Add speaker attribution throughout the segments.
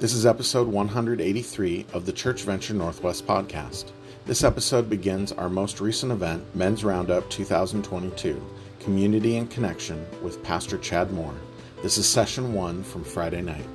Speaker 1: This is episode 183 of the Church Venture Northwest podcast. This episode begins our most recent event, Men's Roundup 2022 Community and Connection with Pastor Chad Moore. This is session one from Friday night.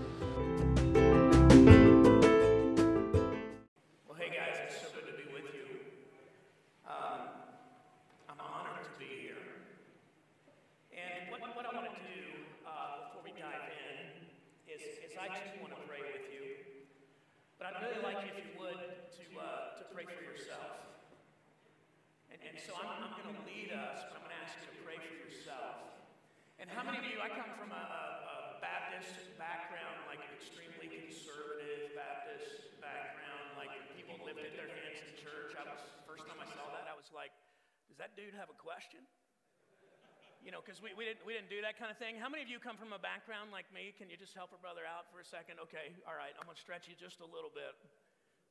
Speaker 2: That kind of thing. How many of you come from a background like me? Can you just help a brother out for a second? Okay, all right, I'm going to stretch you just a little bit.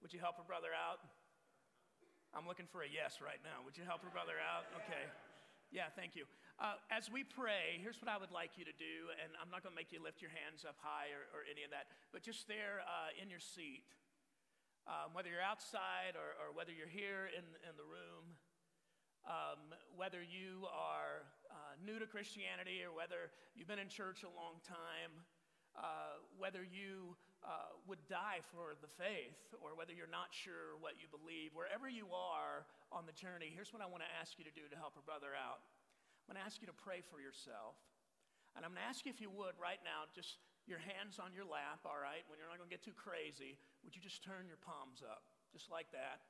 Speaker 2: Would you help a brother out? I'm looking for a yes right now. Would you help a brother out? Okay. Yeah, thank you. Uh, as we pray, here's what I would like you to do, and I'm not going to make you lift your hands up high or, or any of that, but just there uh, in your seat, um, whether you're outside or, or, whether you're here in, in the room, um, whether you are uh, new to Christianity or whether you've been in church a long time, uh, whether you uh, would die for the faith or whether you're not sure what you believe, wherever you are on the journey, here's what I want to ask you to do to help a brother out. I'm going to ask you to pray for yourself. And I'm going to ask you if you would right now, just your hands on your lap, all right? When you're not going to get too crazy, would you just turn your palms up, just like that?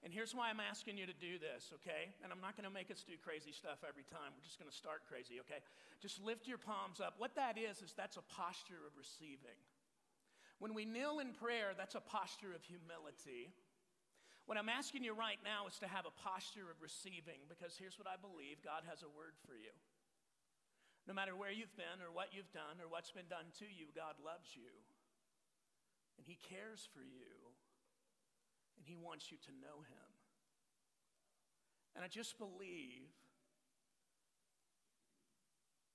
Speaker 2: And here's why I'm asking you to do this, okay? And I'm not going to make us do crazy stuff every time. We're just going to start crazy, okay? Just lift your palms up. What that is, is that's a posture of receiving. When we kneel in prayer, that's a posture of humility. What I'm asking you right now is to have a posture of receiving because here's what I believe God has a word for you. No matter where you've been or what you've done or what's been done to you, God loves you. And He cares for you and He wants you to know Him. And I just believe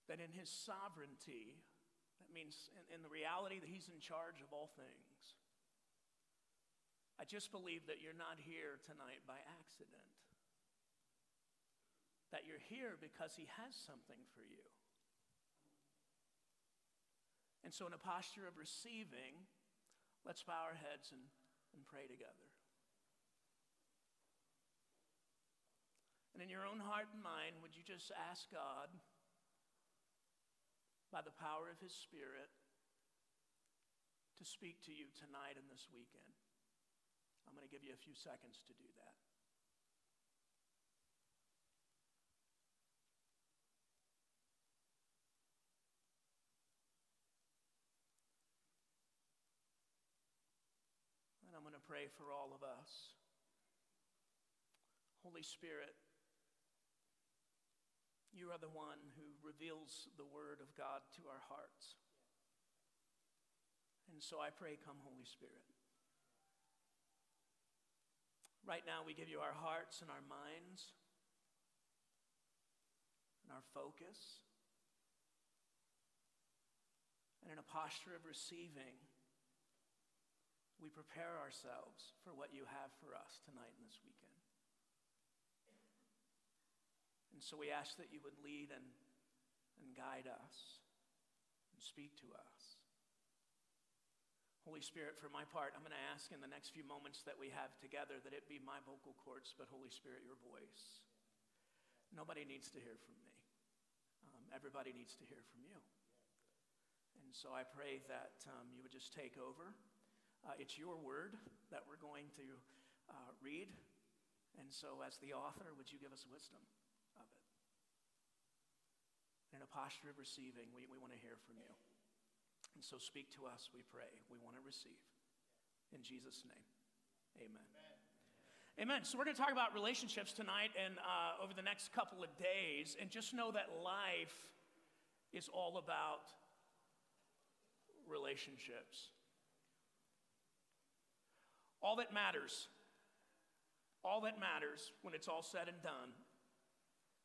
Speaker 2: that in His sovereignty, that means in, in, the reality that He's in charge of all things, I just believe that you're not here tonight by accident. That you're here because He has something for you. And so, in a posture of receiving, let's bow our heads and, and pray together. And in your own heart and mind, would you just ask God, by the power of His Spirit, to speak to you tonight and this weekend? I'm going to give you a few seconds to do that. And I'm going to pray for all of us. Holy Spirit, you are the one who reveals the Word of God to our hearts. And so I pray, come, Holy Spirit. Right now, we give you our hearts and our minds and our focus. And in a posture of receiving, we prepare ourselves for what you have for us tonight and this weekend. And so we ask that you would lead and, and guide us and speak to us. Holy Spirit, for my part, I'm going to ask in the next few moments that we have together that it be my vocal cords, but Holy Spirit, your voice. Nobody needs to hear from me. Um, everybody needs to hear from you. And so I pray that um, you would just take over. Uh, it's your word that we're going to uh, read. And so, as the author, would you give us wisdom? In a posture of receiving, we, we want to hear from you. And so speak to us, we pray. We want to receive. In Jesus' name, amen. Amen. amen. So we're going to talk about relationships tonight and uh, over the next couple of days. And just know that life is all about relationships. All that matters, all that matters when it's all said and done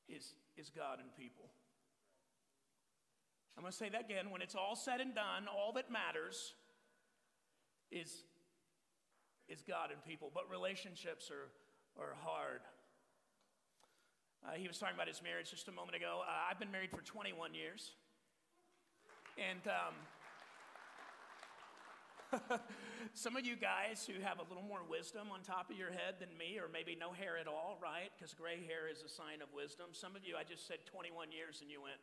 Speaker 2: is, is God and people. I'm going to say that again. When it's all said and done, all that matters is, is God and people, but relationships are, are hard. Uh, he was talking about his marriage just a moment ago. Uh, I've been married for 21 years. And um, some of you guys who have a little more wisdom on top of your head than me, or maybe no hair at all, right? Because gray hair is a sign of wisdom. Some of you, I just said 21 years and you went,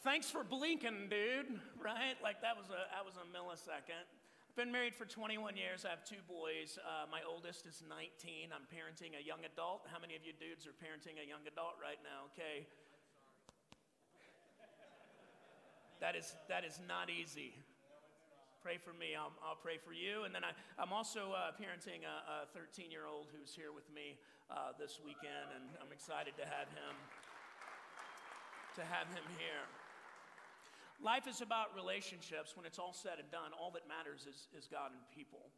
Speaker 2: Thanks for blinking, dude, right? Like that was a, that was a millisecond. I've been married for 21 years. I have two boys. Uh, my oldest is 19. I'm parenting a young adult. How many of you dudes are parenting a young adult right now? Okay. That is, that is not easy. Pray for me. I'll, I'll pray for you. And then I, I'm also uh, parenting a 13 year old who's here with me uh, this weekend, and I'm excited to have him to have him here. Life is about relationships. When it's all said and done, all that matters is, is God and people.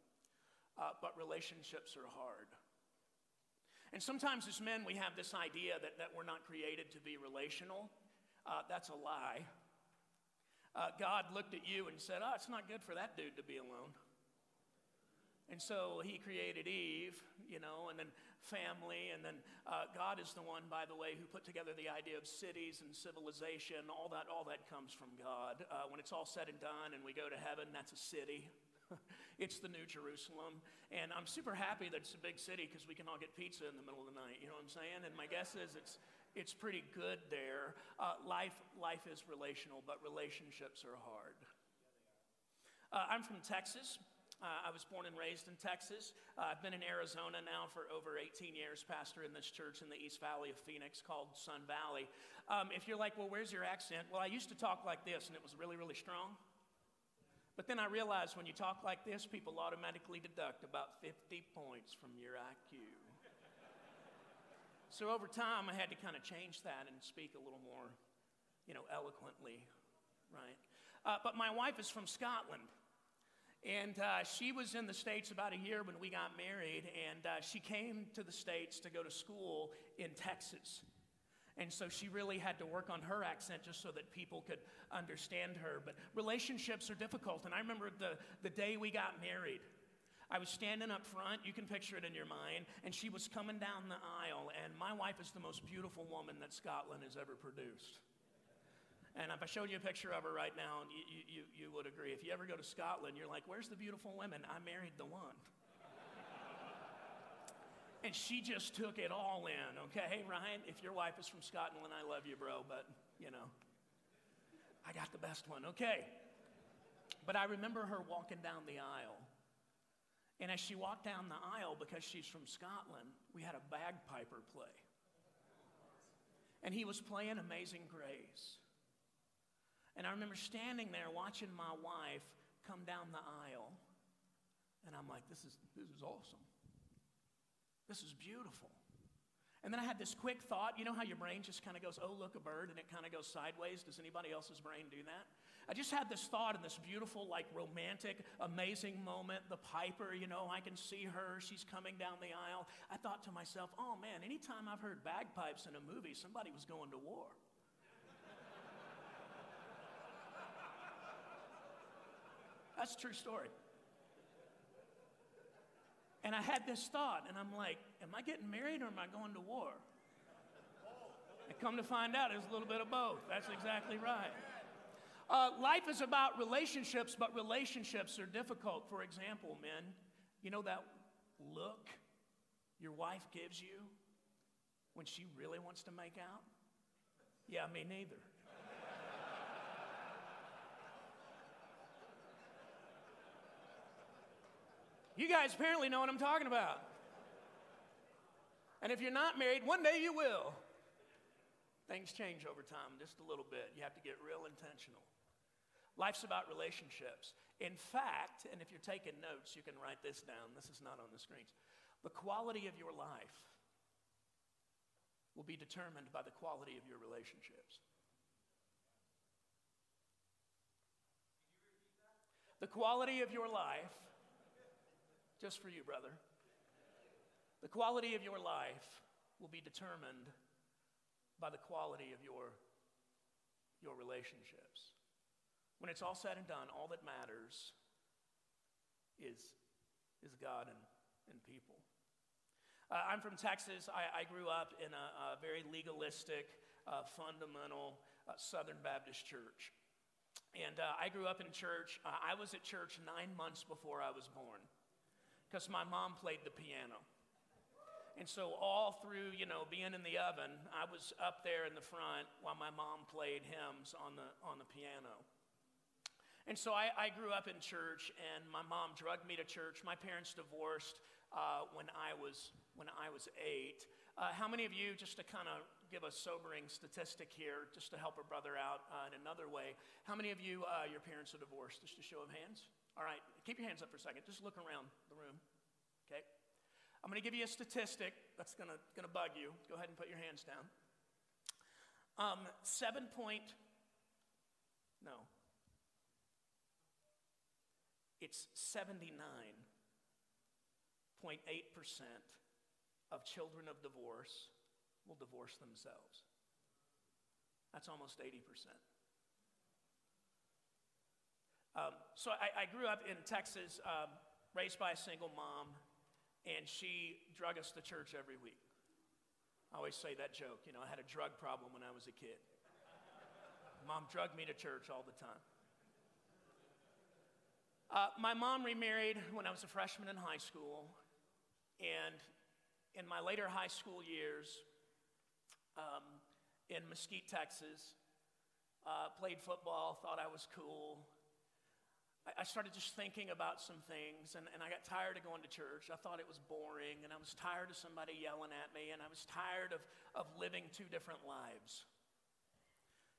Speaker 2: Uh, but relationships are hard. And sometimes as men, we have this idea that, that we're not created to be relational. Uh, that's a lie. Uh, God looked at you and said, Oh, it's not good for that dude to be alone. And so he created Eve, you know, and then family. And then uh, God is the one, by the way, who put together the idea of cities and civilization. All that, all that comes from God. Uh, when it's all said and done and we go to heaven, that's a city. it's the New Jerusalem. And I'm super happy that it's a big city because we can all get pizza in the middle of the night. You know what I'm saying? And my guess is it's, it's pretty good there. Uh, life, life is relational, but relationships are hard. Uh, I'm from Texas. Uh, I was born and raised in Texas. Uh, I've been in Arizona now for over 18 years, pastor in this church in the East Valley of Phoenix called Sun Valley. Um, if you're like, well, where's your accent? Well, I used to talk like this, and it was really, really strong. But then I realized when you talk like this, people automatically deduct about 50 points from your IQ. so over time, I had to kind of change that and speak a little more, you know, eloquently, right? Uh, but my wife is from Scotland. And uh, she was in the States about a year when we got married, and uh, she came to the States to go to school in Texas. And so she really had to work on her accent just so that people could understand her. But relationships are difficult. And I remember the, the day we got married. I was standing up front, you can picture it in your mind, and she was coming down the aisle. And my wife is the most beautiful woman that Scotland has ever produced. And if I showed you a picture of her right now, you, you, you would agree. If you ever go to Scotland, you're like, where's the beautiful women? I married the one. and she just took it all in, okay, Ryan? If your wife is from Scotland, I love you, bro, but, you know, I got the best one, okay. But I remember her walking down the aisle. And as she walked down the aisle, because she's from Scotland, we had a bagpiper play. And he was playing Amazing Grace. And I remember standing there watching my wife come down the aisle. And I'm like, this is, this is awesome. This is beautiful. And then I had this quick thought. You know how your brain just kind of goes, oh, look, a bird, and it kind of goes sideways? Does anybody else's brain do that? I just had this thought in this beautiful, like romantic, amazing moment. The piper, you know, I can see her. She's coming down the aisle. I thought to myself, oh man, anytime I've heard bagpipes in a movie, somebody was going to war. That's true story. And I had this thought, and I'm like, am I getting married or am I going to war? And come to find out, it's a little bit of both. That's exactly right. Uh, life is about relationships, but relationships are difficult. For example, men, you know that look your wife gives you when she really wants to make out? Yeah, me neither. You guys apparently know what I'm talking about. And if you're not married, one day you will. Things change over time just a little bit. You have to get real intentional. Life's about relationships. In fact, and if you're taking notes, you can write this down. This is not on the screens. The quality of your life will be determined by the quality of your relationships. The quality of your life just for you, brother. The quality of your life will be determined by the quality of your, your relationships. when it's all said and done, all that matters is, is God and, and people. Uh, I'm from Texas. I, I, grew up in a, a very legalistic, uh, fundamental uh, Southern Baptist church. And uh, I grew up in church. Uh, I was at church nine months before I was born because my mom played the piano. And so, all through, you know, being in the oven, I was up there in the front while my mom played hymns on the, on the piano. And so I, I, grew up in church, and my mom drugged me to church. My parents divorced uh, when, I was, when I was eight. Uh, how many of you, just to kind of give a sobering statistic here, just to help a brother out uh, in another way, how many of you, uh, your parents are divorced? Just a show of hands. All right, keep your hands up for a second. Just look around the room. Okay? I'm going to give you a statistic that's going to, bug you. Go ahead and put your hands down. Um, seven point, no, it's 79.8% of children of divorce will divorce themselves. That's almost 80%. Um, so I, I, grew up in Texas, um, raised by a single mom, and she drug us to church every week. I always say that joke, you know, I had a drug problem when I was a kid. mom drugged me to church all the time. Uh, my mom remarried when I was a freshman in high school, and in my later high school years um, in Mesquite, Texas, uh, played football, thought I was cool. I, started just thinking about some things, and, and I got tired of going to church. I thought it was boring, and I was tired of somebody yelling at me, and I was tired of, of living two different lives.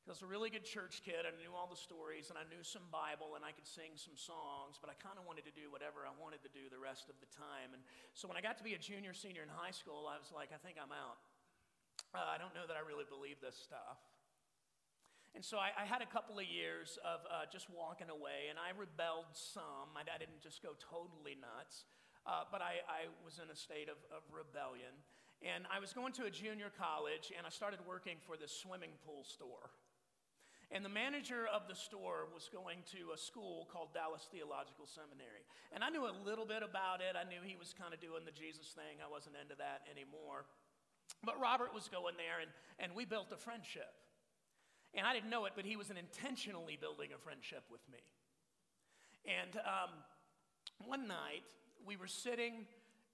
Speaker 2: I was a really good church kid. I knew all the stories and I knew some Bible and I could sing some songs, but I kind of wanted to do whatever I wanted to do the rest of the time. And so when I got to be a junior, senior in high school, I was like, I think I'm out. Uh, I don't know that I really believe this stuff. And so I, I had a couple of years of uh, just walking away, and I rebelled some. I, I didn't just go totally nuts, uh, but I, I, was in a state of, of rebellion. And I was going to a junior college, and I started working for this swimming pool store. And the manager of the store was going to a school called Dallas Theological Seminary. And I knew a little bit about it. I knew he was kind of doing the Jesus thing. I wasn't into that anymore. But Robert was going there, and, and we built a friendship. And I didn't know it, but he was intentionally building a friendship with me. And um, one night, we were sitting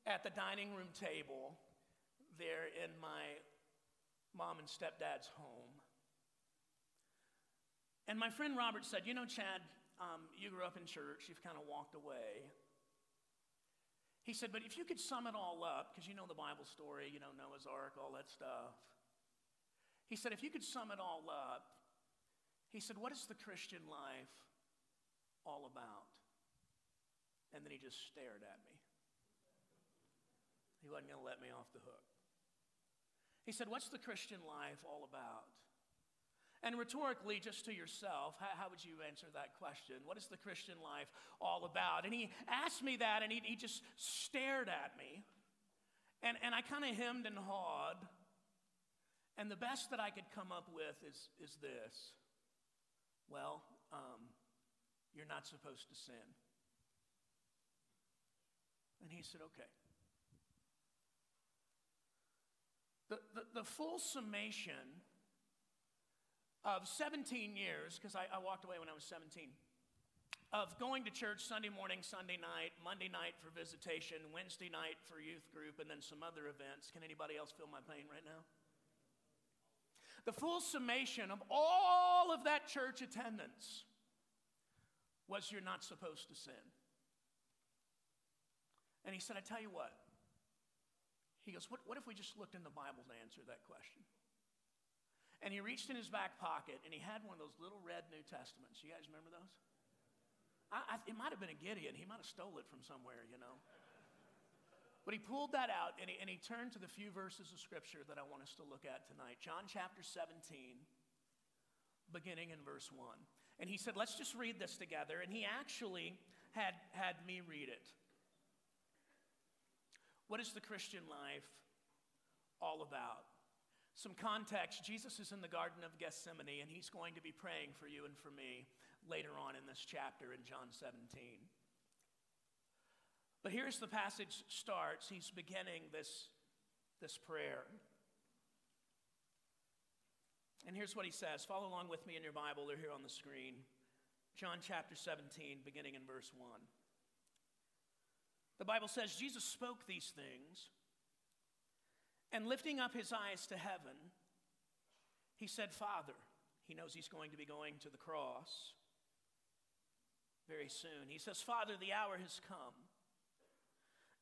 Speaker 2: at the dining room table there in my mom and stepdad's home. And my friend Robert said, You know, Chad, um, you grew up in church, you've kind of walked away. He said, But if you could sum it all up, because you know the Bible story, you know, Noah's Ark, all that stuff. He said, If you could sum it all up, he said, What is the Christian life all about? And then he just stared at me. He wasn't going to let me off the hook. He said, What's the Christian life all about? And rhetorically, just to yourself, how, how, would you answer that question? What is the Christian life all about? And he asked me that, and he, he just stared at me. And, and I kind of hemmed and hawed. And the best that I could come up with is, is this well, um, you're not supposed to sin. And he said, okay. The, the, the full summation of 17 years, because I, I, walked away when I was 17, of going to church Sunday morning, Sunday night, Monday night for visitation, Wednesday night for youth group, and then some other events. Can anybody else feel my pain right now? The full summation of all of that church attendance was you're not supposed to sin. And he said, I tell you what. He goes, what, what if we just looked in the Bible to answer that question? And he reached in his back pocket and he had one of those little red New Testaments. You guys remember those? I, I, it might have been a Gideon. He might have stole it from somewhere, you know. But he pulled that out and he, and he turned to the few verses of scripture that I want us to look at tonight. John chapter 17, beginning in verse 1. And he said, Let's just read this together. And he actually had, had me read it. What is the Christian life all about? Some context Jesus is in the Garden of Gethsemane and he's going to be praying for you and for me later on in this chapter in John 17. But here's the passage starts. He's beginning this, this prayer. And here's what he says. Follow along with me in your Bible. They're here on the screen. John chapter 17, beginning in verse 1. The Bible says Jesus spoke these things, and lifting up his eyes to heaven, he said, Father, he knows he's going to be going to the cross very soon. He says, Father, the hour has come.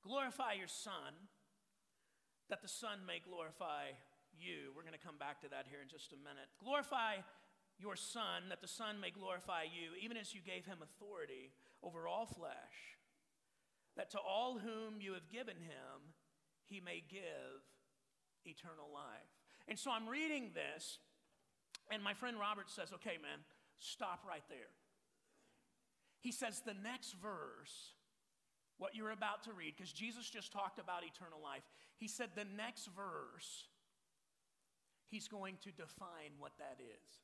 Speaker 2: Glorify your Son, that the Son may glorify you. We're going to come back to that here in just a minute. Glorify your Son, that the Son may glorify you, even as you gave him authority over all flesh, that to all whom you have given him, he may give eternal life. And so I'm reading this, and my friend Robert says, Okay, man, stop right there. He says, The next verse what you're about to read, because Jesus just talked about eternal life. He said the next verse, he's going to define what that is.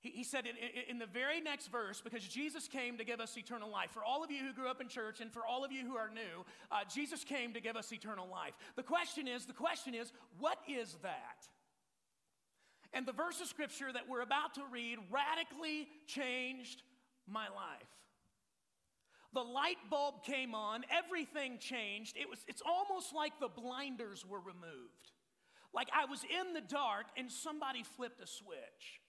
Speaker 2: He, said in, in, the very next verse, because Jesus came to give us eternal life. For all of you who grew up in church and for all of you who are new, uh, Jesus came to give us eternal life. The question is, the question is, what is that? And the verse of scripture that we're about to read radically changed my life. The light bulb came on, everything changed. It was, it's almost like the blinders were removed. Like I was in the dark and somebody flipped a switch.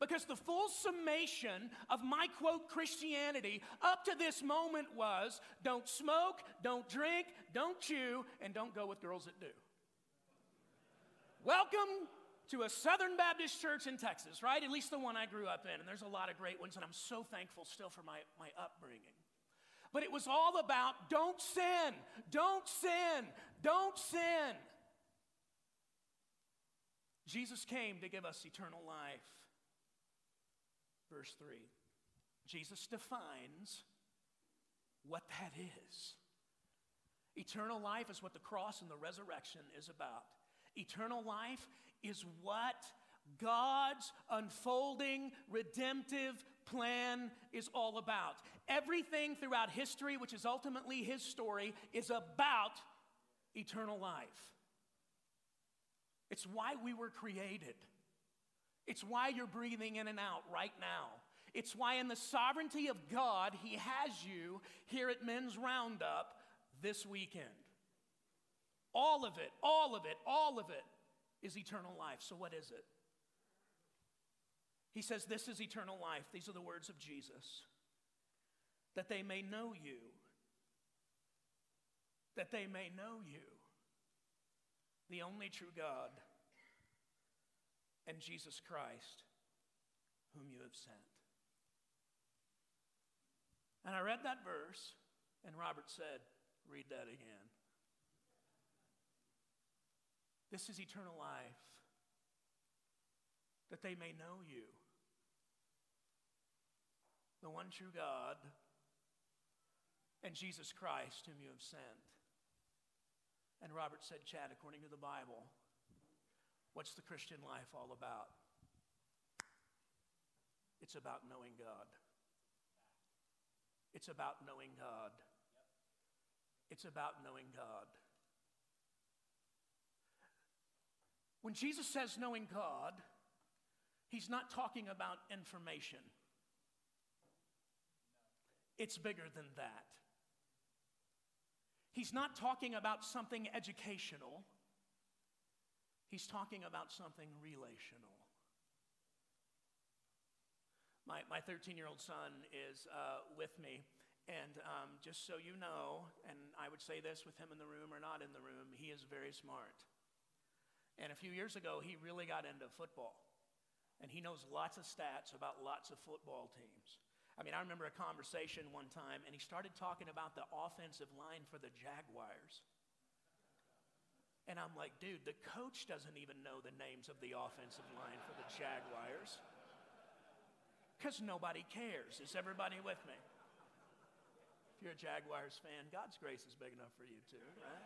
Speaker 2: Because the full summation of my quote Christianity up to this moment was don't smoke, don't drink, don't chew, and don't go with girls that do. Welcome to a Southern Baptist church in Texas, right? At least the one I grew up in. And there's a lot of great ones, and I'm so thankful still for my, my upbringing. But it was all about don't sin, don't sin, don't sin. Jesus came to give us eternal life. Verse 3. Jesus defines what that is. Eternal life is what the cross and the resurrection is about. Eternal life is what God's unfolding redemptive plan is all about. Everything throughout history, which is ultimately his story, is about eternal life. It's why we were created. It's why you're breathing in and out right now. It's why, in the sovereignty of God, He has you here at Men's Roundup this weekend. All of it, all of it, all of it is eternal life. So, what is it? He says, This is eternal life. These are the words of Jesus. That they may know you. That they may know you, the only true God, and Jesus Christ, whom you have sent. And I read that verse, and Robert said, Read that again. This is eternal life that they may know you, the one true God, and Jesus Christ, whom you have sent. And Robert said, Chad, according to the Bible, what's the Christian life all about? It's about knowing God. It's about knowing God. It's about knowing God. When Jesus says knowing God, He's not talking about information. It's bigger than that. He's not talking about something educational. He's talking about something relational. My, my 13 year old son is uh, with me, and um, just so you know, and I would say this with him in the room or not in the room, he is very smart. And a few years ago, he really got into football and he knows lots of stats about lots of football teams. I mean, I remember a conversation one time, and he started talking about the offensive line for the Jaguars. And I'm like, dude, the coach doesn't even know the names of the offensive line for the Jaguars. Because nobody cares. Is everybody with me? If you're a Jaguars fan, God's grace is big enough for you too, right?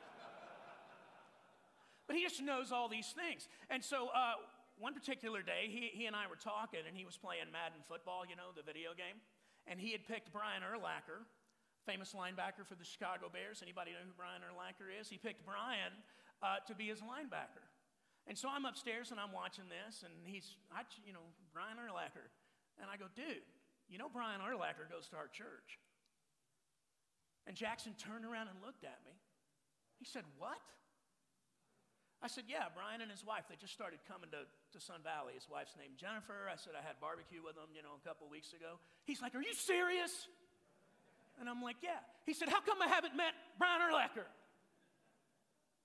Speaker 2: But he just knows all these things. And so, uh, one particular day, he, he and I were talking, and he was playing Madden football, you know, the video game. And he had picked Brian Urlacher, famous linebacker for the Chicago Bears. Anybody know who Brian Urlacher is? He picked Brian uh, to be his linebacker. And so I'm upstairs and I'm watching this, and he's, I, you know, Brian Urlacher. And I go, dude, you know Brian Urlacher goes to our church. And Jackson turned around and looked at me. He said, What? I said, Yeah, Brian and his wife, they just started coming to, to Sun Valley. His wife's named Jennifer. I said, I had barbecue with them, you know, a couple weeks ago. He's like, Are you serious? And I'm like, Yeah. He said, How come I haven't met Brian Urlacher?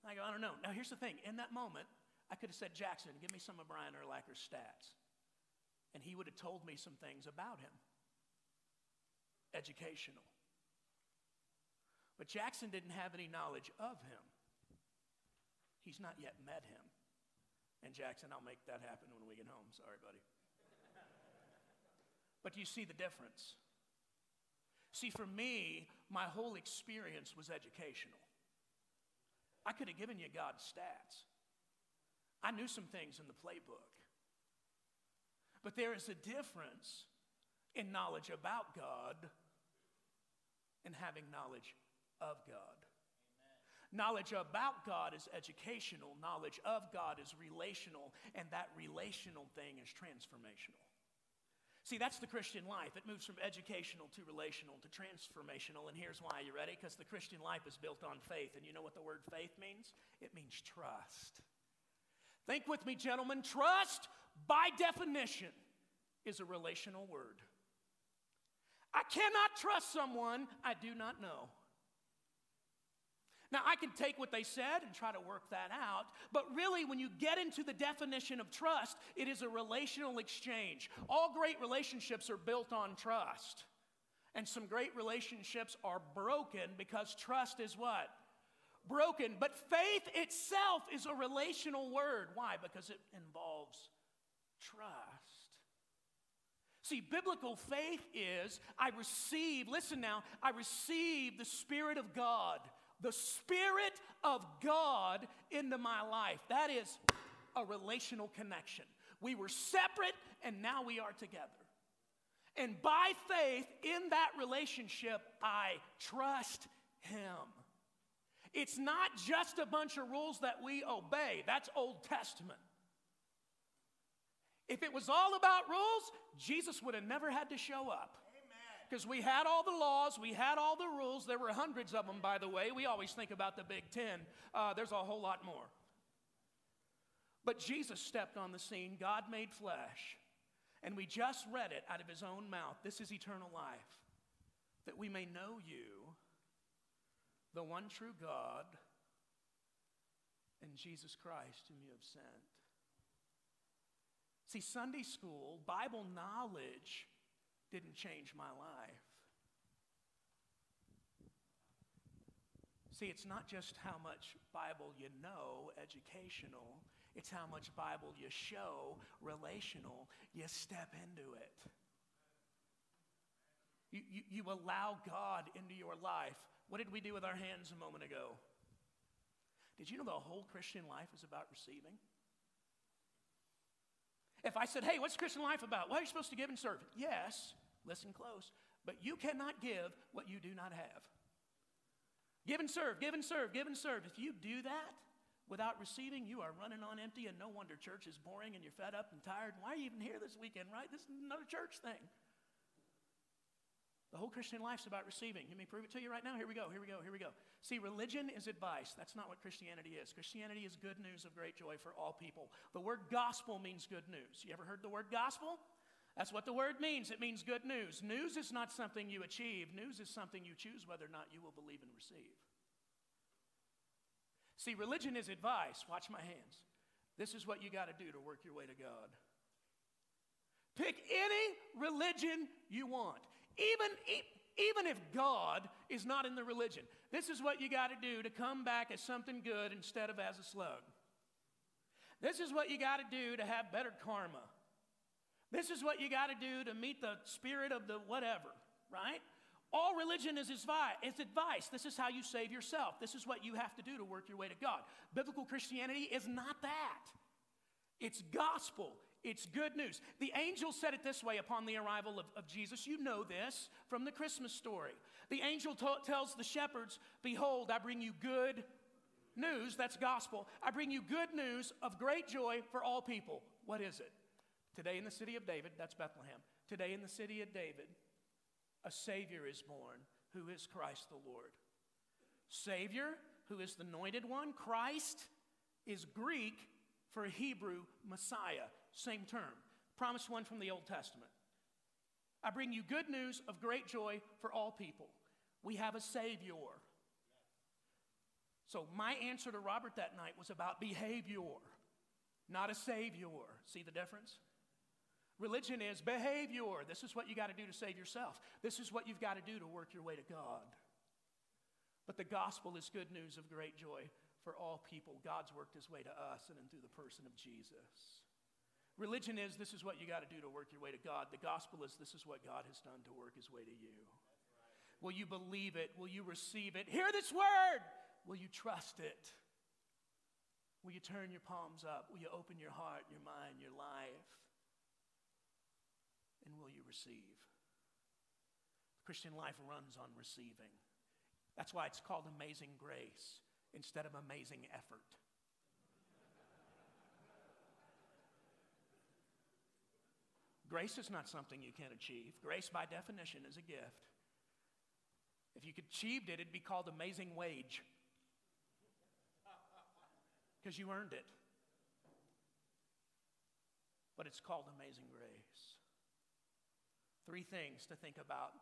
Speaker 2: I go, I don't know. Now, here's the thing. In that moment, I could have said, Jackson, give me some of Brian Urlacher's stats. And he would have told me some things about him educational. But Jackson didn't have any knowledge of him. He's not yet met him. And Jackson, I'll make that happen when we get home. Sorry, buddy. but you see the difference? See, for me, my whole experience was educational. I could have given you God's stats. I knew some things in the playbook. But there is a difference in knowledge about God and having knowledge of God. Knowledge about God is educational, knowledge of God is relational, and that relational thing is transformational. See, that's the Christian life. It moves from educational to relational to transformational, and here's why. You ready? Because the Christian life is built on faith, and you know what the word faith means? It means trust. Think with me, gentlemen. Trust, by definition, is a relational word. I cannot trust someone I do not know. Now, I can take what they said and try to work that out, but really, when you get into the definition of trust, it is a relational exchange. All great relationships are built on trust. And some great relationships are broken because trust is what? Broken. But faith itself is a relational word. Why? Because it involves trust. See, biblical faith is I receive, listen now, I receive the Spirit of God the Spirit of God into my life. That is a relational connection. We were separate and now we are together. And by faith in that relationship, I trust Him. It's not just a bunch of rules that we obey, that's Old Testament. If it was all about rules, Jesus would have never had to show up because we had all the laws, we had all the rules. There were hundreds of them, by the way. We always think about the Big Ten, uh, there's a whole lot more. But Jesus stepped on the scene, God made flesh, and we just read it out of his own mouth. This is eternal life, that we may know you, the one true God, and Jesus Christ, whom you have sent. See, Sunday school, Bible knowledge, didn't change my life. See, it's not just how much Bible you know, educational, it's how much Bible you show, relational. You step into it. You, you, you, allow God into your life. What did we do with our hands a moment ago? Did you know the whole Christian life is about receiving? If I said, hey, what's Christian life about? Well, you're supposed to give and serve. Yes, listen close, but you cannot give what you do not have. Give and serve, give and serve, give and serve. If you do that without receiving, you are running on empty, and no wonder church is boring and you're fed up and tired. Why are you even here this weekend, right? This is another church thing. The whole Christian life's about receiving. Let me prove it to you right now. Here we go, here we go, here we go. See, religion is advice. That's not what Christianity is. Christianity is good news of great joy for all people. The word gospel means good news. You ever heard the word gospel? That's what the word means. It means good news. News is not something you achieve, news is something you choose whether or not you will believe and receive. See, religion is advice. Watch my hands. This is what you got to do to work your way to God. Pick any religion you want. Even, even if God is not in the religion, this is what you got to do to come back as something good instead of as a slug. This is what you got to do to have better karma. This is what you got to do to meet the spirit of the whatever, right? All religion is advice. This is how you save yourself. This is what you have to do to work your way to God. Biblical Christianity is not that. It's gospel. It's good news. The angel said it this way upon the arrival of, of Jesus. You know this from the Christmas story. The angel t- tells the shepherds, Behold, I bring you good news. That's gospel. I bring you good news of great joy for all people. What is it? Today in the city of David, that's Bethlehem. Today in the city of David, a Savior is born who is Christ the Lord. Savior, who is the anointed one, Christ is Greek for a Hebrew Messiah, same term. Promised one from the Old Testament. I bring you good news of great joy for all people. We have a Savior. So, my answer to Robert that night was about behavior, not a Savior. See the difference? Religion is behavior. This is what you got to do to save yourself. This is what you've got to do to work your way to God. But the gospel is good news of great joy for all people. God's worked his way to us and then through the person of Jesus. Religion is this is what you got to do to work your way to God. The gospel is this is what God has done to work his way to you. Will you believe it? Will you receive it? Hear this word. Will you trust it? Will you turn your palms up? Will you open your heart, your mind, your life? And will you receive? The Christian life runs on receiving. That's why it's called amazing grace instead of amazing effort. Grace is not something you can achieve. Grace, by definition, is a gift. If you achieved it, it'd be called amazing wage because you earned it. But it's called amazing grace. Three things to think about,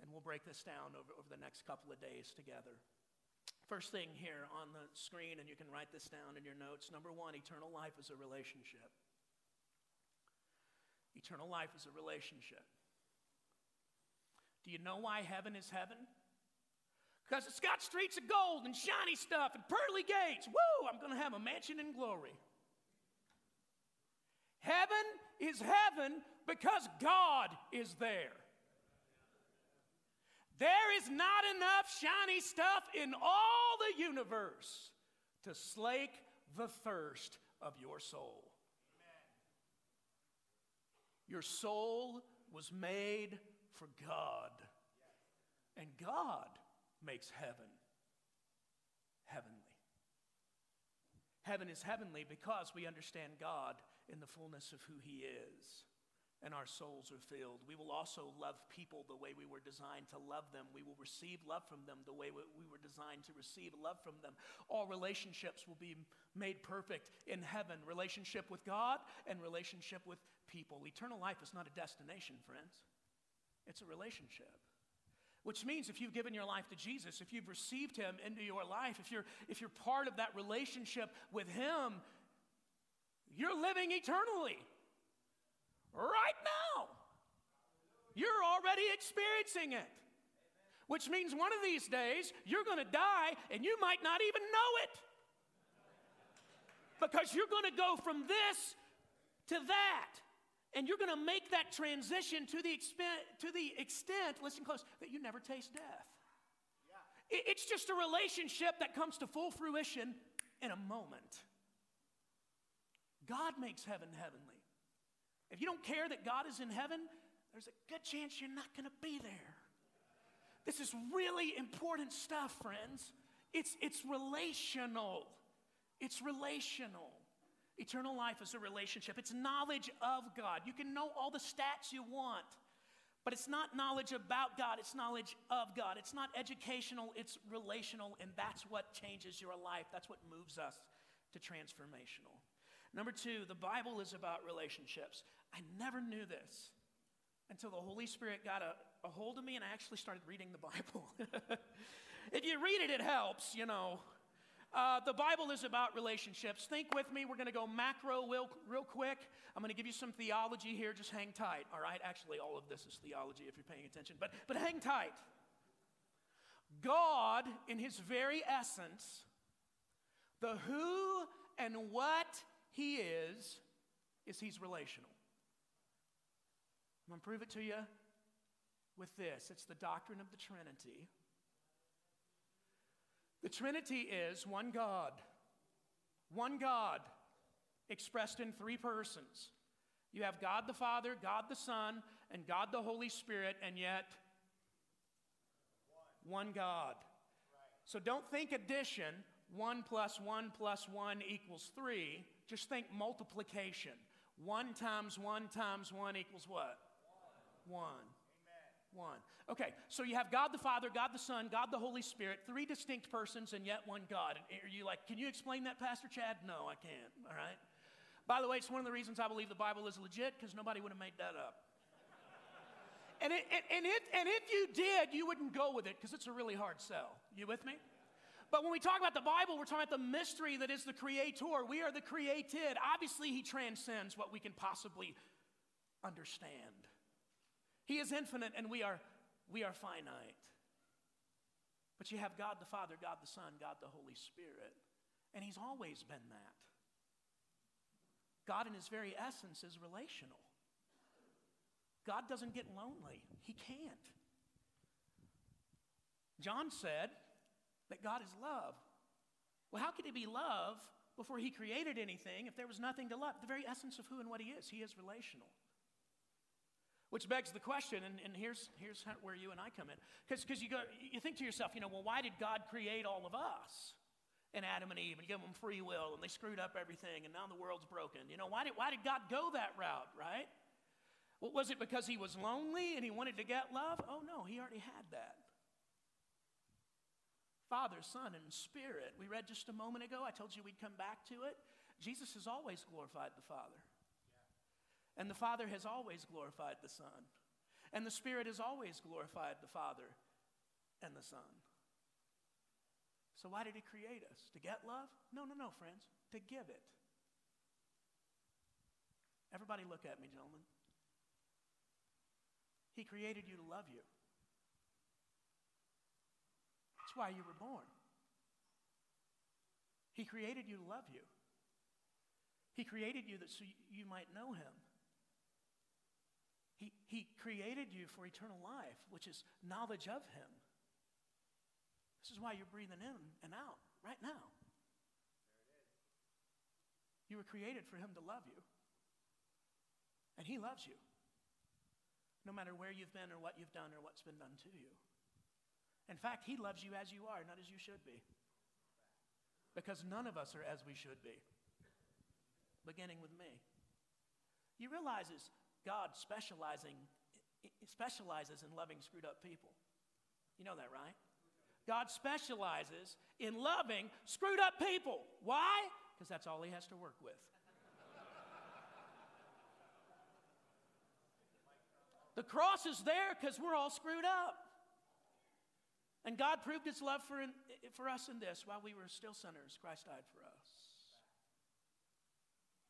Speaker 2: and we'll break this down over, over the next couple of days together. First thing here on the screen, and you can write this down in your notes. Number one, eternal life is a relationship. Eternal life is a relationship. Do you know why heaven is heaven? Because it's got streets of gold and shiny stuff and pearly gates. Woo, I'm going to have a mansion in glory. Heaven is heaven because God is there. There is not enough shiny stuff in all the universe to slake the thirst of your soul. Your soul was made for God, and God makes heaven heavenly. Heaven is heavenly because we understand God in the fullness of who He is and our souls are filled. We will also love people the way we were designed to love them. We will receive love from them the way we were designed to receive love from them. All relationships will be made perfect in heaven relationship with God and relationship with people. Eternal life is not a destination, friends, it's a relationship. Which means if you've given your life to Jesus, if you've received Him into your life, if you're, if you're part of that relationship with Him, you're living eternally right now. You're already experiencing it. Which means one of these days you're going to die and you might not even know it. Because you're going to go from this to that. And you're going to make that transition to the, extent, to the extent, listen close, that you never taste death. Yeah. It's just a relationship that comes to full fruition in a moment. God makes heaven heavenly. If you don't care that God is in heaven, there's a good chance you're not going to be there. This is really important stuff, friends. It's, it's relational. It's relational. Eternal life is a relationship, it's knowledge of God. You can know all the stats you want, but it's not knowledge about God, it's knowledge of God. It's not educational, it's relational, and that's what changes your life. That's what moves us to transformational. Number two, the Bible is about relationships. I never knew this until the Holy Spirit got a, a hold of me and I actually started reading the Bible. if you read it, it helps, you know. Uh, the Bible is about relationships. Think with me. We're going to go macro real, real quick. I'm going to give you some theology here. Just hang tight, all right? Actually, all of this is theology if you're paying attention, but, but hang tight. God, in his very essence, the who and what he is, is he's relational. I'm going to prove it to you with this it's the doctrine of the Trinity. The Trinity is one God, one God, expressed in three persons. You have God the Father, God the Son, and God the Holy Spirit, and yet one God. So don't think addition, 1 plus 1 plus 1 equals 3. Just think multiplication. 1 times 1 times 1 equals what? 1. 1. Okay, so you have God the Father, God the Son, God the Holy Spirit, three distinct persons and yet one God. And are you like, can you explain that, Pastor Chad? No, I can't. All right? By the way, it's one of the reasons I believe the Bible is legit because nobody would have made that up. And, it, and, and, it, and if you did, you wouldn't go with it because it's a really hard sell. You with me? But when we talk about the Bible, we're talking about the mystery that is the creator. We are the created. Obviously, he transcends what we can possibly understand. He is infinite and we are, we are finite. But you have God the Father, God the Son, God the Holy Spirit. And he's always been that. God, in his very essence, is relational. God doesn't get lonely, He can't. John said that God is love. Well, how could He be love before He created anything if there was nothing to love? The very essence of who and what He is. He is relational. Which begs the question, and, and here's, here's where you and I come in. Because you, go, you think to yourself, you know, well, why did God create all of us? And Adam and Eve, and give them free will, and they screwed up everything, and now the world's broken. You know, why did, why did God go that route, right? Well, was it because he was lonely and he wanted to get love? Oh, no, he already had that. Father, Son, and Spirit. We read just a moment ago. I told you we'd come back to it. Jesus has always glorified the Father. And the Father has always glorified the Son. And the Spirit has always glorified the Father and the Son. So, why did He create us? To get love? No, no, no, friends. To give it. Everybody, look at me, gentlemen. He created you to love you. That's why you were born. He created you to love you. He created you that so you might know him. He, he created you for eternal life, which is knowledge of him. This is why you're breathing in and out right now. You were created for him to love you. And he loves you no matter where you've been or what you've done or what's been done to you. In fact, He loves you as you are, not as you should be. Because none of us are as we should be, beginning with me. You realize is God specializing, specializes in loving screwed up people. You know that, right? God specializes in loving screwed up people. Why? Because that's all he has to work with. The cross is there because we're all screwed up. And God proved his love for, for us in this while we were still sinners, Christ died for us.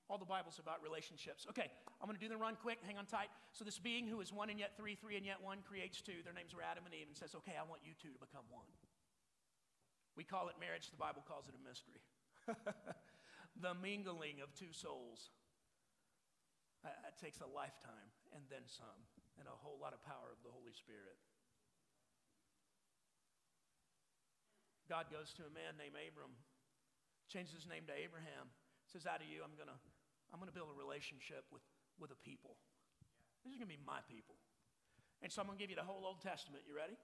Speaker 2: All the Bible's about relationships. Okay, I'm going to do the run quick. Hang on tight. So, this being who is one and yet three, three and yet one creates two. Their names were Adam and Eve, and says, Okay, I want you two to become one. We call it marriage, the Bible calls it a mystery. the mingling of two souls. It takes a lifetime and then some and a whole lot of power of the Holy Spirit. God goes to a man named Abram, changes his name to Abraham, says, Out of you, I'm going to I'm going to build a relationship with, with a people. These are going to be my people. And so I'm going to give you the whole Old Testament. You ready?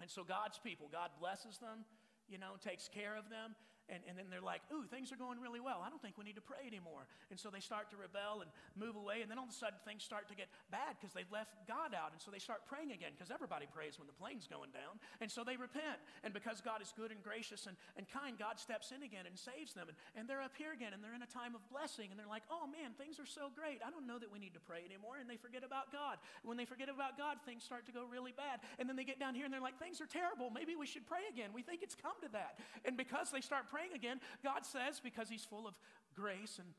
Speaker 2: And so God's people, God blesses them you know, takes care of them. And, and then they're like, ooh, things are going really well. I don't think we need to pray anymore. And so they start to rebel and move away. And then all of a sudden things start to get bad because they've left God out. And so they start praying again because everybody prays when the plane's going down. And so they repent. And because God is good and gracious and, and kind, God steps in again and saves them. And, and they're up here again and they're in a time of blessing. And they're like, oh man, things are so great. I don't know that we need to pray anymore. And they forget about God. When they forget about God, things start to go really bad. And then they get down here and they're like, things are terrible. Maybe we should pray again. We think it's come to that. And because they start praying again, God says, because He's full of grace and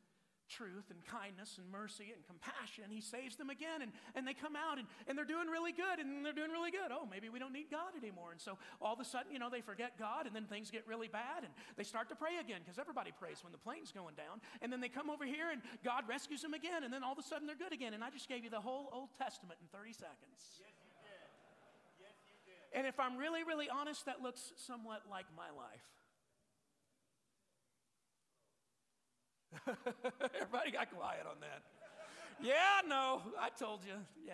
Speaker 2: truth and kindness and mercy and compassion, He saves them again. And, and they come out and, and they're doing really good and they're doing really good. Oh, maybe we don't need God anymore. And so all of a sudden, you know, they forget God and then things get really bad and they start to pray again because everybody prays when the plane's going down. And then they come over here and God rescues them again. And then all of a sudden they're good again. And I just gave you the whole Old Testament in 30 seconds. Yes, and if I'm really, really honest, that looks somewhat like my life. Everybody got quiet on that. Yeah, no, I told you. Yeah.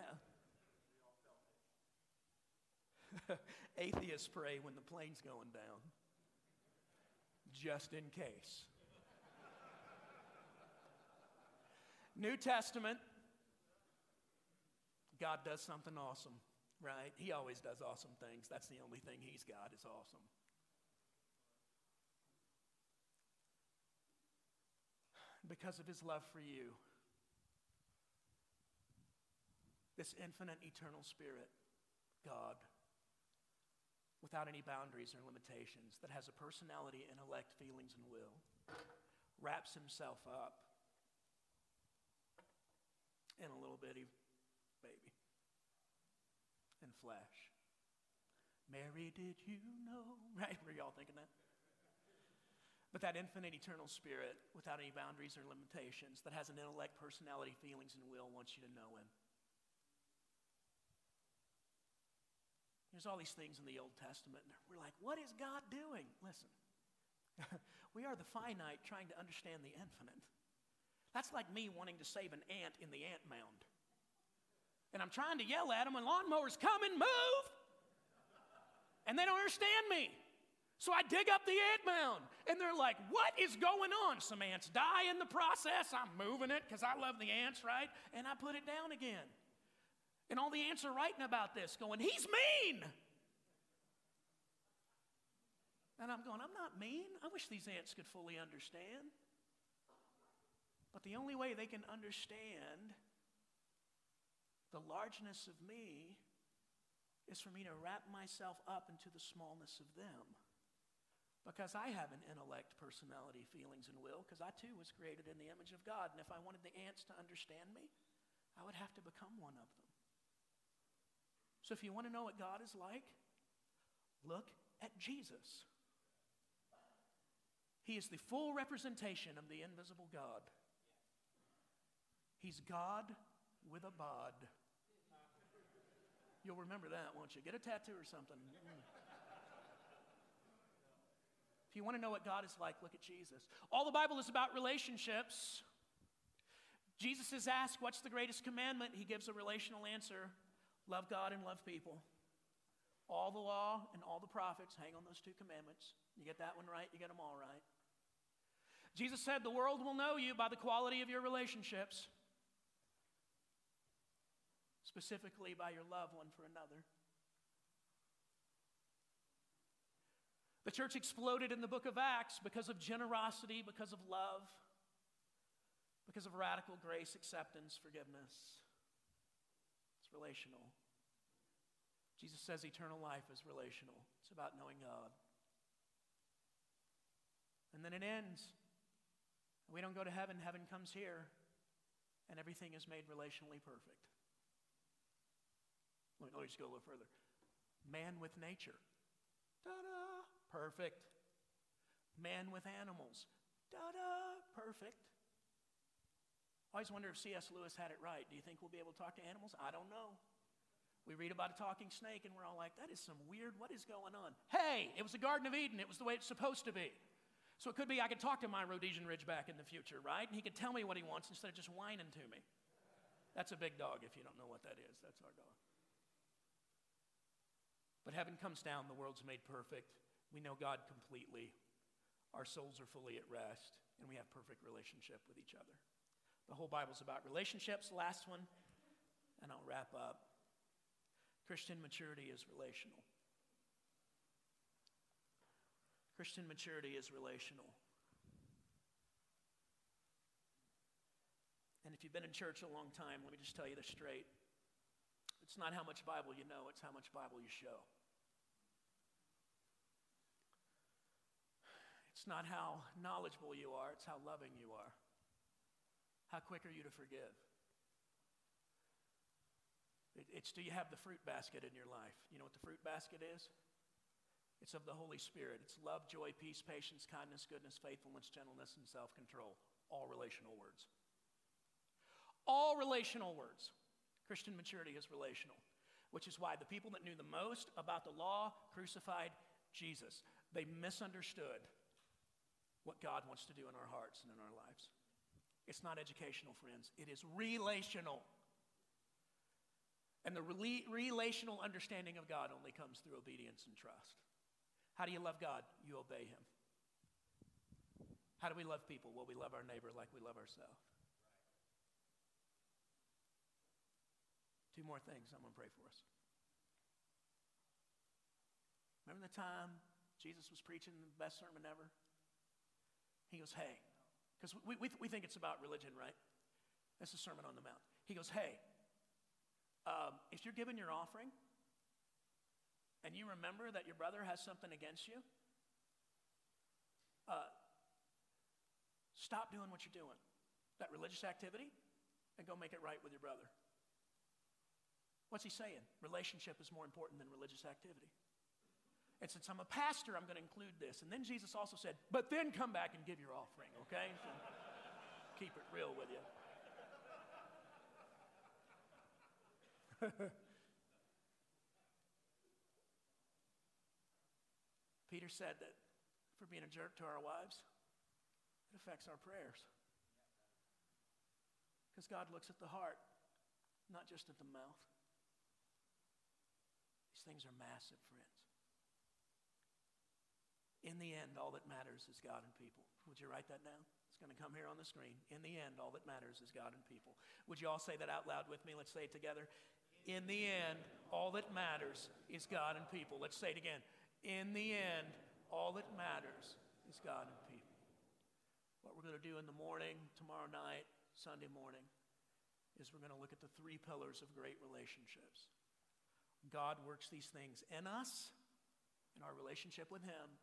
Speaker 2: Atheists pray when the plane's going down, just in case. New Testament, God does something awesome, right? He always does awesome things. That's the only thing He's got is awesome. Because of His love for you, this infinite, eternal Spirit, God, without any boundaries or limitations, that has a personality, intellect, feelings, and will, wraps himself up in a little bitty baby in flesh. Mary, did you know? Right? Were y'all thinking that? But that infinite, eternal spirit, without any boundaries or limitations, that has an intellect, personality, feelings, and will, wants you to know him. There's all these things in the Old Testament. And we're like, what is God doing? Listen, we are the finite trying to understand the infinite. That's like me wanting to save an ant in the ant mound. And I'm trying to yell at them, and lawnmowers come and move. And they don't understand me. So I dig up the ant mound, and they're like, What is going on? Some ants die in the process. I'm moving it because I love the ants, right? And I put it down again. And all the ants are writing about this, going, He's mean. And I'm going, I'm not mean. I wish these ants could fully understand. But the only way they can understand the largeness of me is for me to wrap myself up into the smallness of them. Because I have an intellect, personality, feelings, and will, because I too was created in the image of God. And if I wanted the ants to understand me, I would have to become one of them. So if you want to know what God is like, look at Jesus. He is the full representation of the invisible God. He's God with a bod. You'll remember that, won't you? Get a tattoo or something. Mm. If you want to know what God is like, look at Jesus. All the Bible is about relationships. Jesus is asked, What's the greatest commandment? He gives a relational answer love God and love people. All the law and all the prophets hang on those two commandments. You get that one right, you get them all right. Jesus said, The world will know you by the quality of your relationships specifically by your love one for another. The church exploded in the book of Acts because of generosity, because of love, because of radical grace, acceptance, forgiveness. It's relational. Jesus says eternal life is relational, it's about knowing God. And then it ends. We don't go to heaven, heaven comes here, and everything is made relationally perfect. Let me, just go a little further. Man with nature. Ta da! Perfect. Man with animals. Da da! Perfect. I always wonder if C.S. Lewis had it right. Do you think we'll be able to talk to animals? I don't know. We read about a talking snake and we're all like, that is some weird, what is going on? Hey, it was the Garden of Eden. It was the way it's supposed to be. So it could be I could talk to my Rhodesian Ridgeback in the future, right? And he could tell me what he wants instead of just whining to me. That's a big dog if you don't know what that is. That's our dog. But heaven comes down, the world's made perfect. We know God completely. Our souls are fully at rest, and we have perfect relationship with each other. The whole Bible's about relationships. Last one, and I'll wrap up. Christian maturity is relational. Christian maturity is relational. And if you've been in church a long time, let me just tell you this straight. It's not how much Bible you know, it's how much Bible you show. It's not how knowledgeable you are, it's how loving you are. How quick are you to forgive? It's do you have the fruit basket in your life? You know what the fruit basket is? It's of the Holy Spirit. It's love, joy, peace, patience, kindness, goodness, faithfulness, gentleness, and self control. All relational words. All relational words. Christian maturity is relational, which is why the people that knew the most about the law crucified Jesus. They misunderstood what God wants to do in our hearts and in our lives. It's not educational, friends. It is relational. And the rela- relational understanding of God only comes through obedience and trust. How do you love God? You obey Him. How do we love people? Well, we love our neighbor like we love ourselves. Two more things I'm going to pray for us. Remember the time Jesus was preaching the best sermon ever? He goes, Hey, because we, we, we think it's about religion, right? That's a Sermon on the Mount. He goes, Hey, um, if you're giving your offering and you remember that your brother has something against you, uh, stop doing what you're doing, that religious activity, and go make it right with your brother. What's he saying? Relationship is more important than religious activity. And since I'm a pastor, I'm going to include this. And then Jesus also said, but then come back and give your offering, okay? So keep it real with you. Peter said that for being a jerk to our wives, it affects our prayers. Because God looks at the heart, not just at the mouth. These things are massive, friends. In the end, all that matters is God and people. Would you write that down? It's going to come here on the screen. In the end, all that matters is God and people. Would you all say that out loud with me? Let's say it together. In the end, all that matters is God and people. Let's say it again. In the end, all that matters is God and people. What we're going to do in the morning, tomorrow night, Sunday morning, is we're going to look at the three pillars of great relationships. God works these things in us, in our relationship with Him,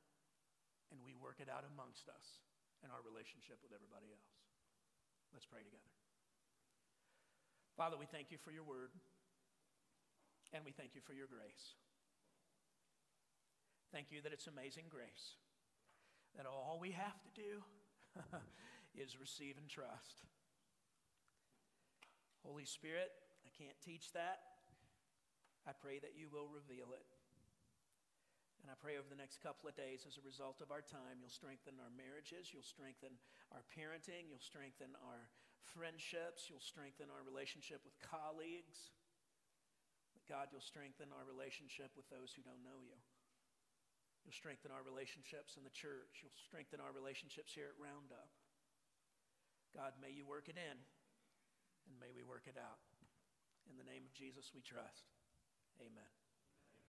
Speaker 2: and we work it out amongst us in our relationship with everybody else. Let's pray together. Father, we thank you for your word, and we thank you for your grace. Thank you that it's amazing grace, that all we have to do is receive and trust. Holy Spirit, I can't teach that. I pray that you will reveal it. And I pray over the next couple of days, as a result of our time, you'll strengthen our marriages, you'll strengthen our parenting, you'll strengthen our friendships, you'll strengthen our relationship with colleagues. God, you'll strengthen our relationship with those who don't know you. You'll strengthen our relationships in the church. You'll strengthen our relationships here at Roundup. God, may you work it in, and may we work it out. In the name of Jesus, we trust. Amen.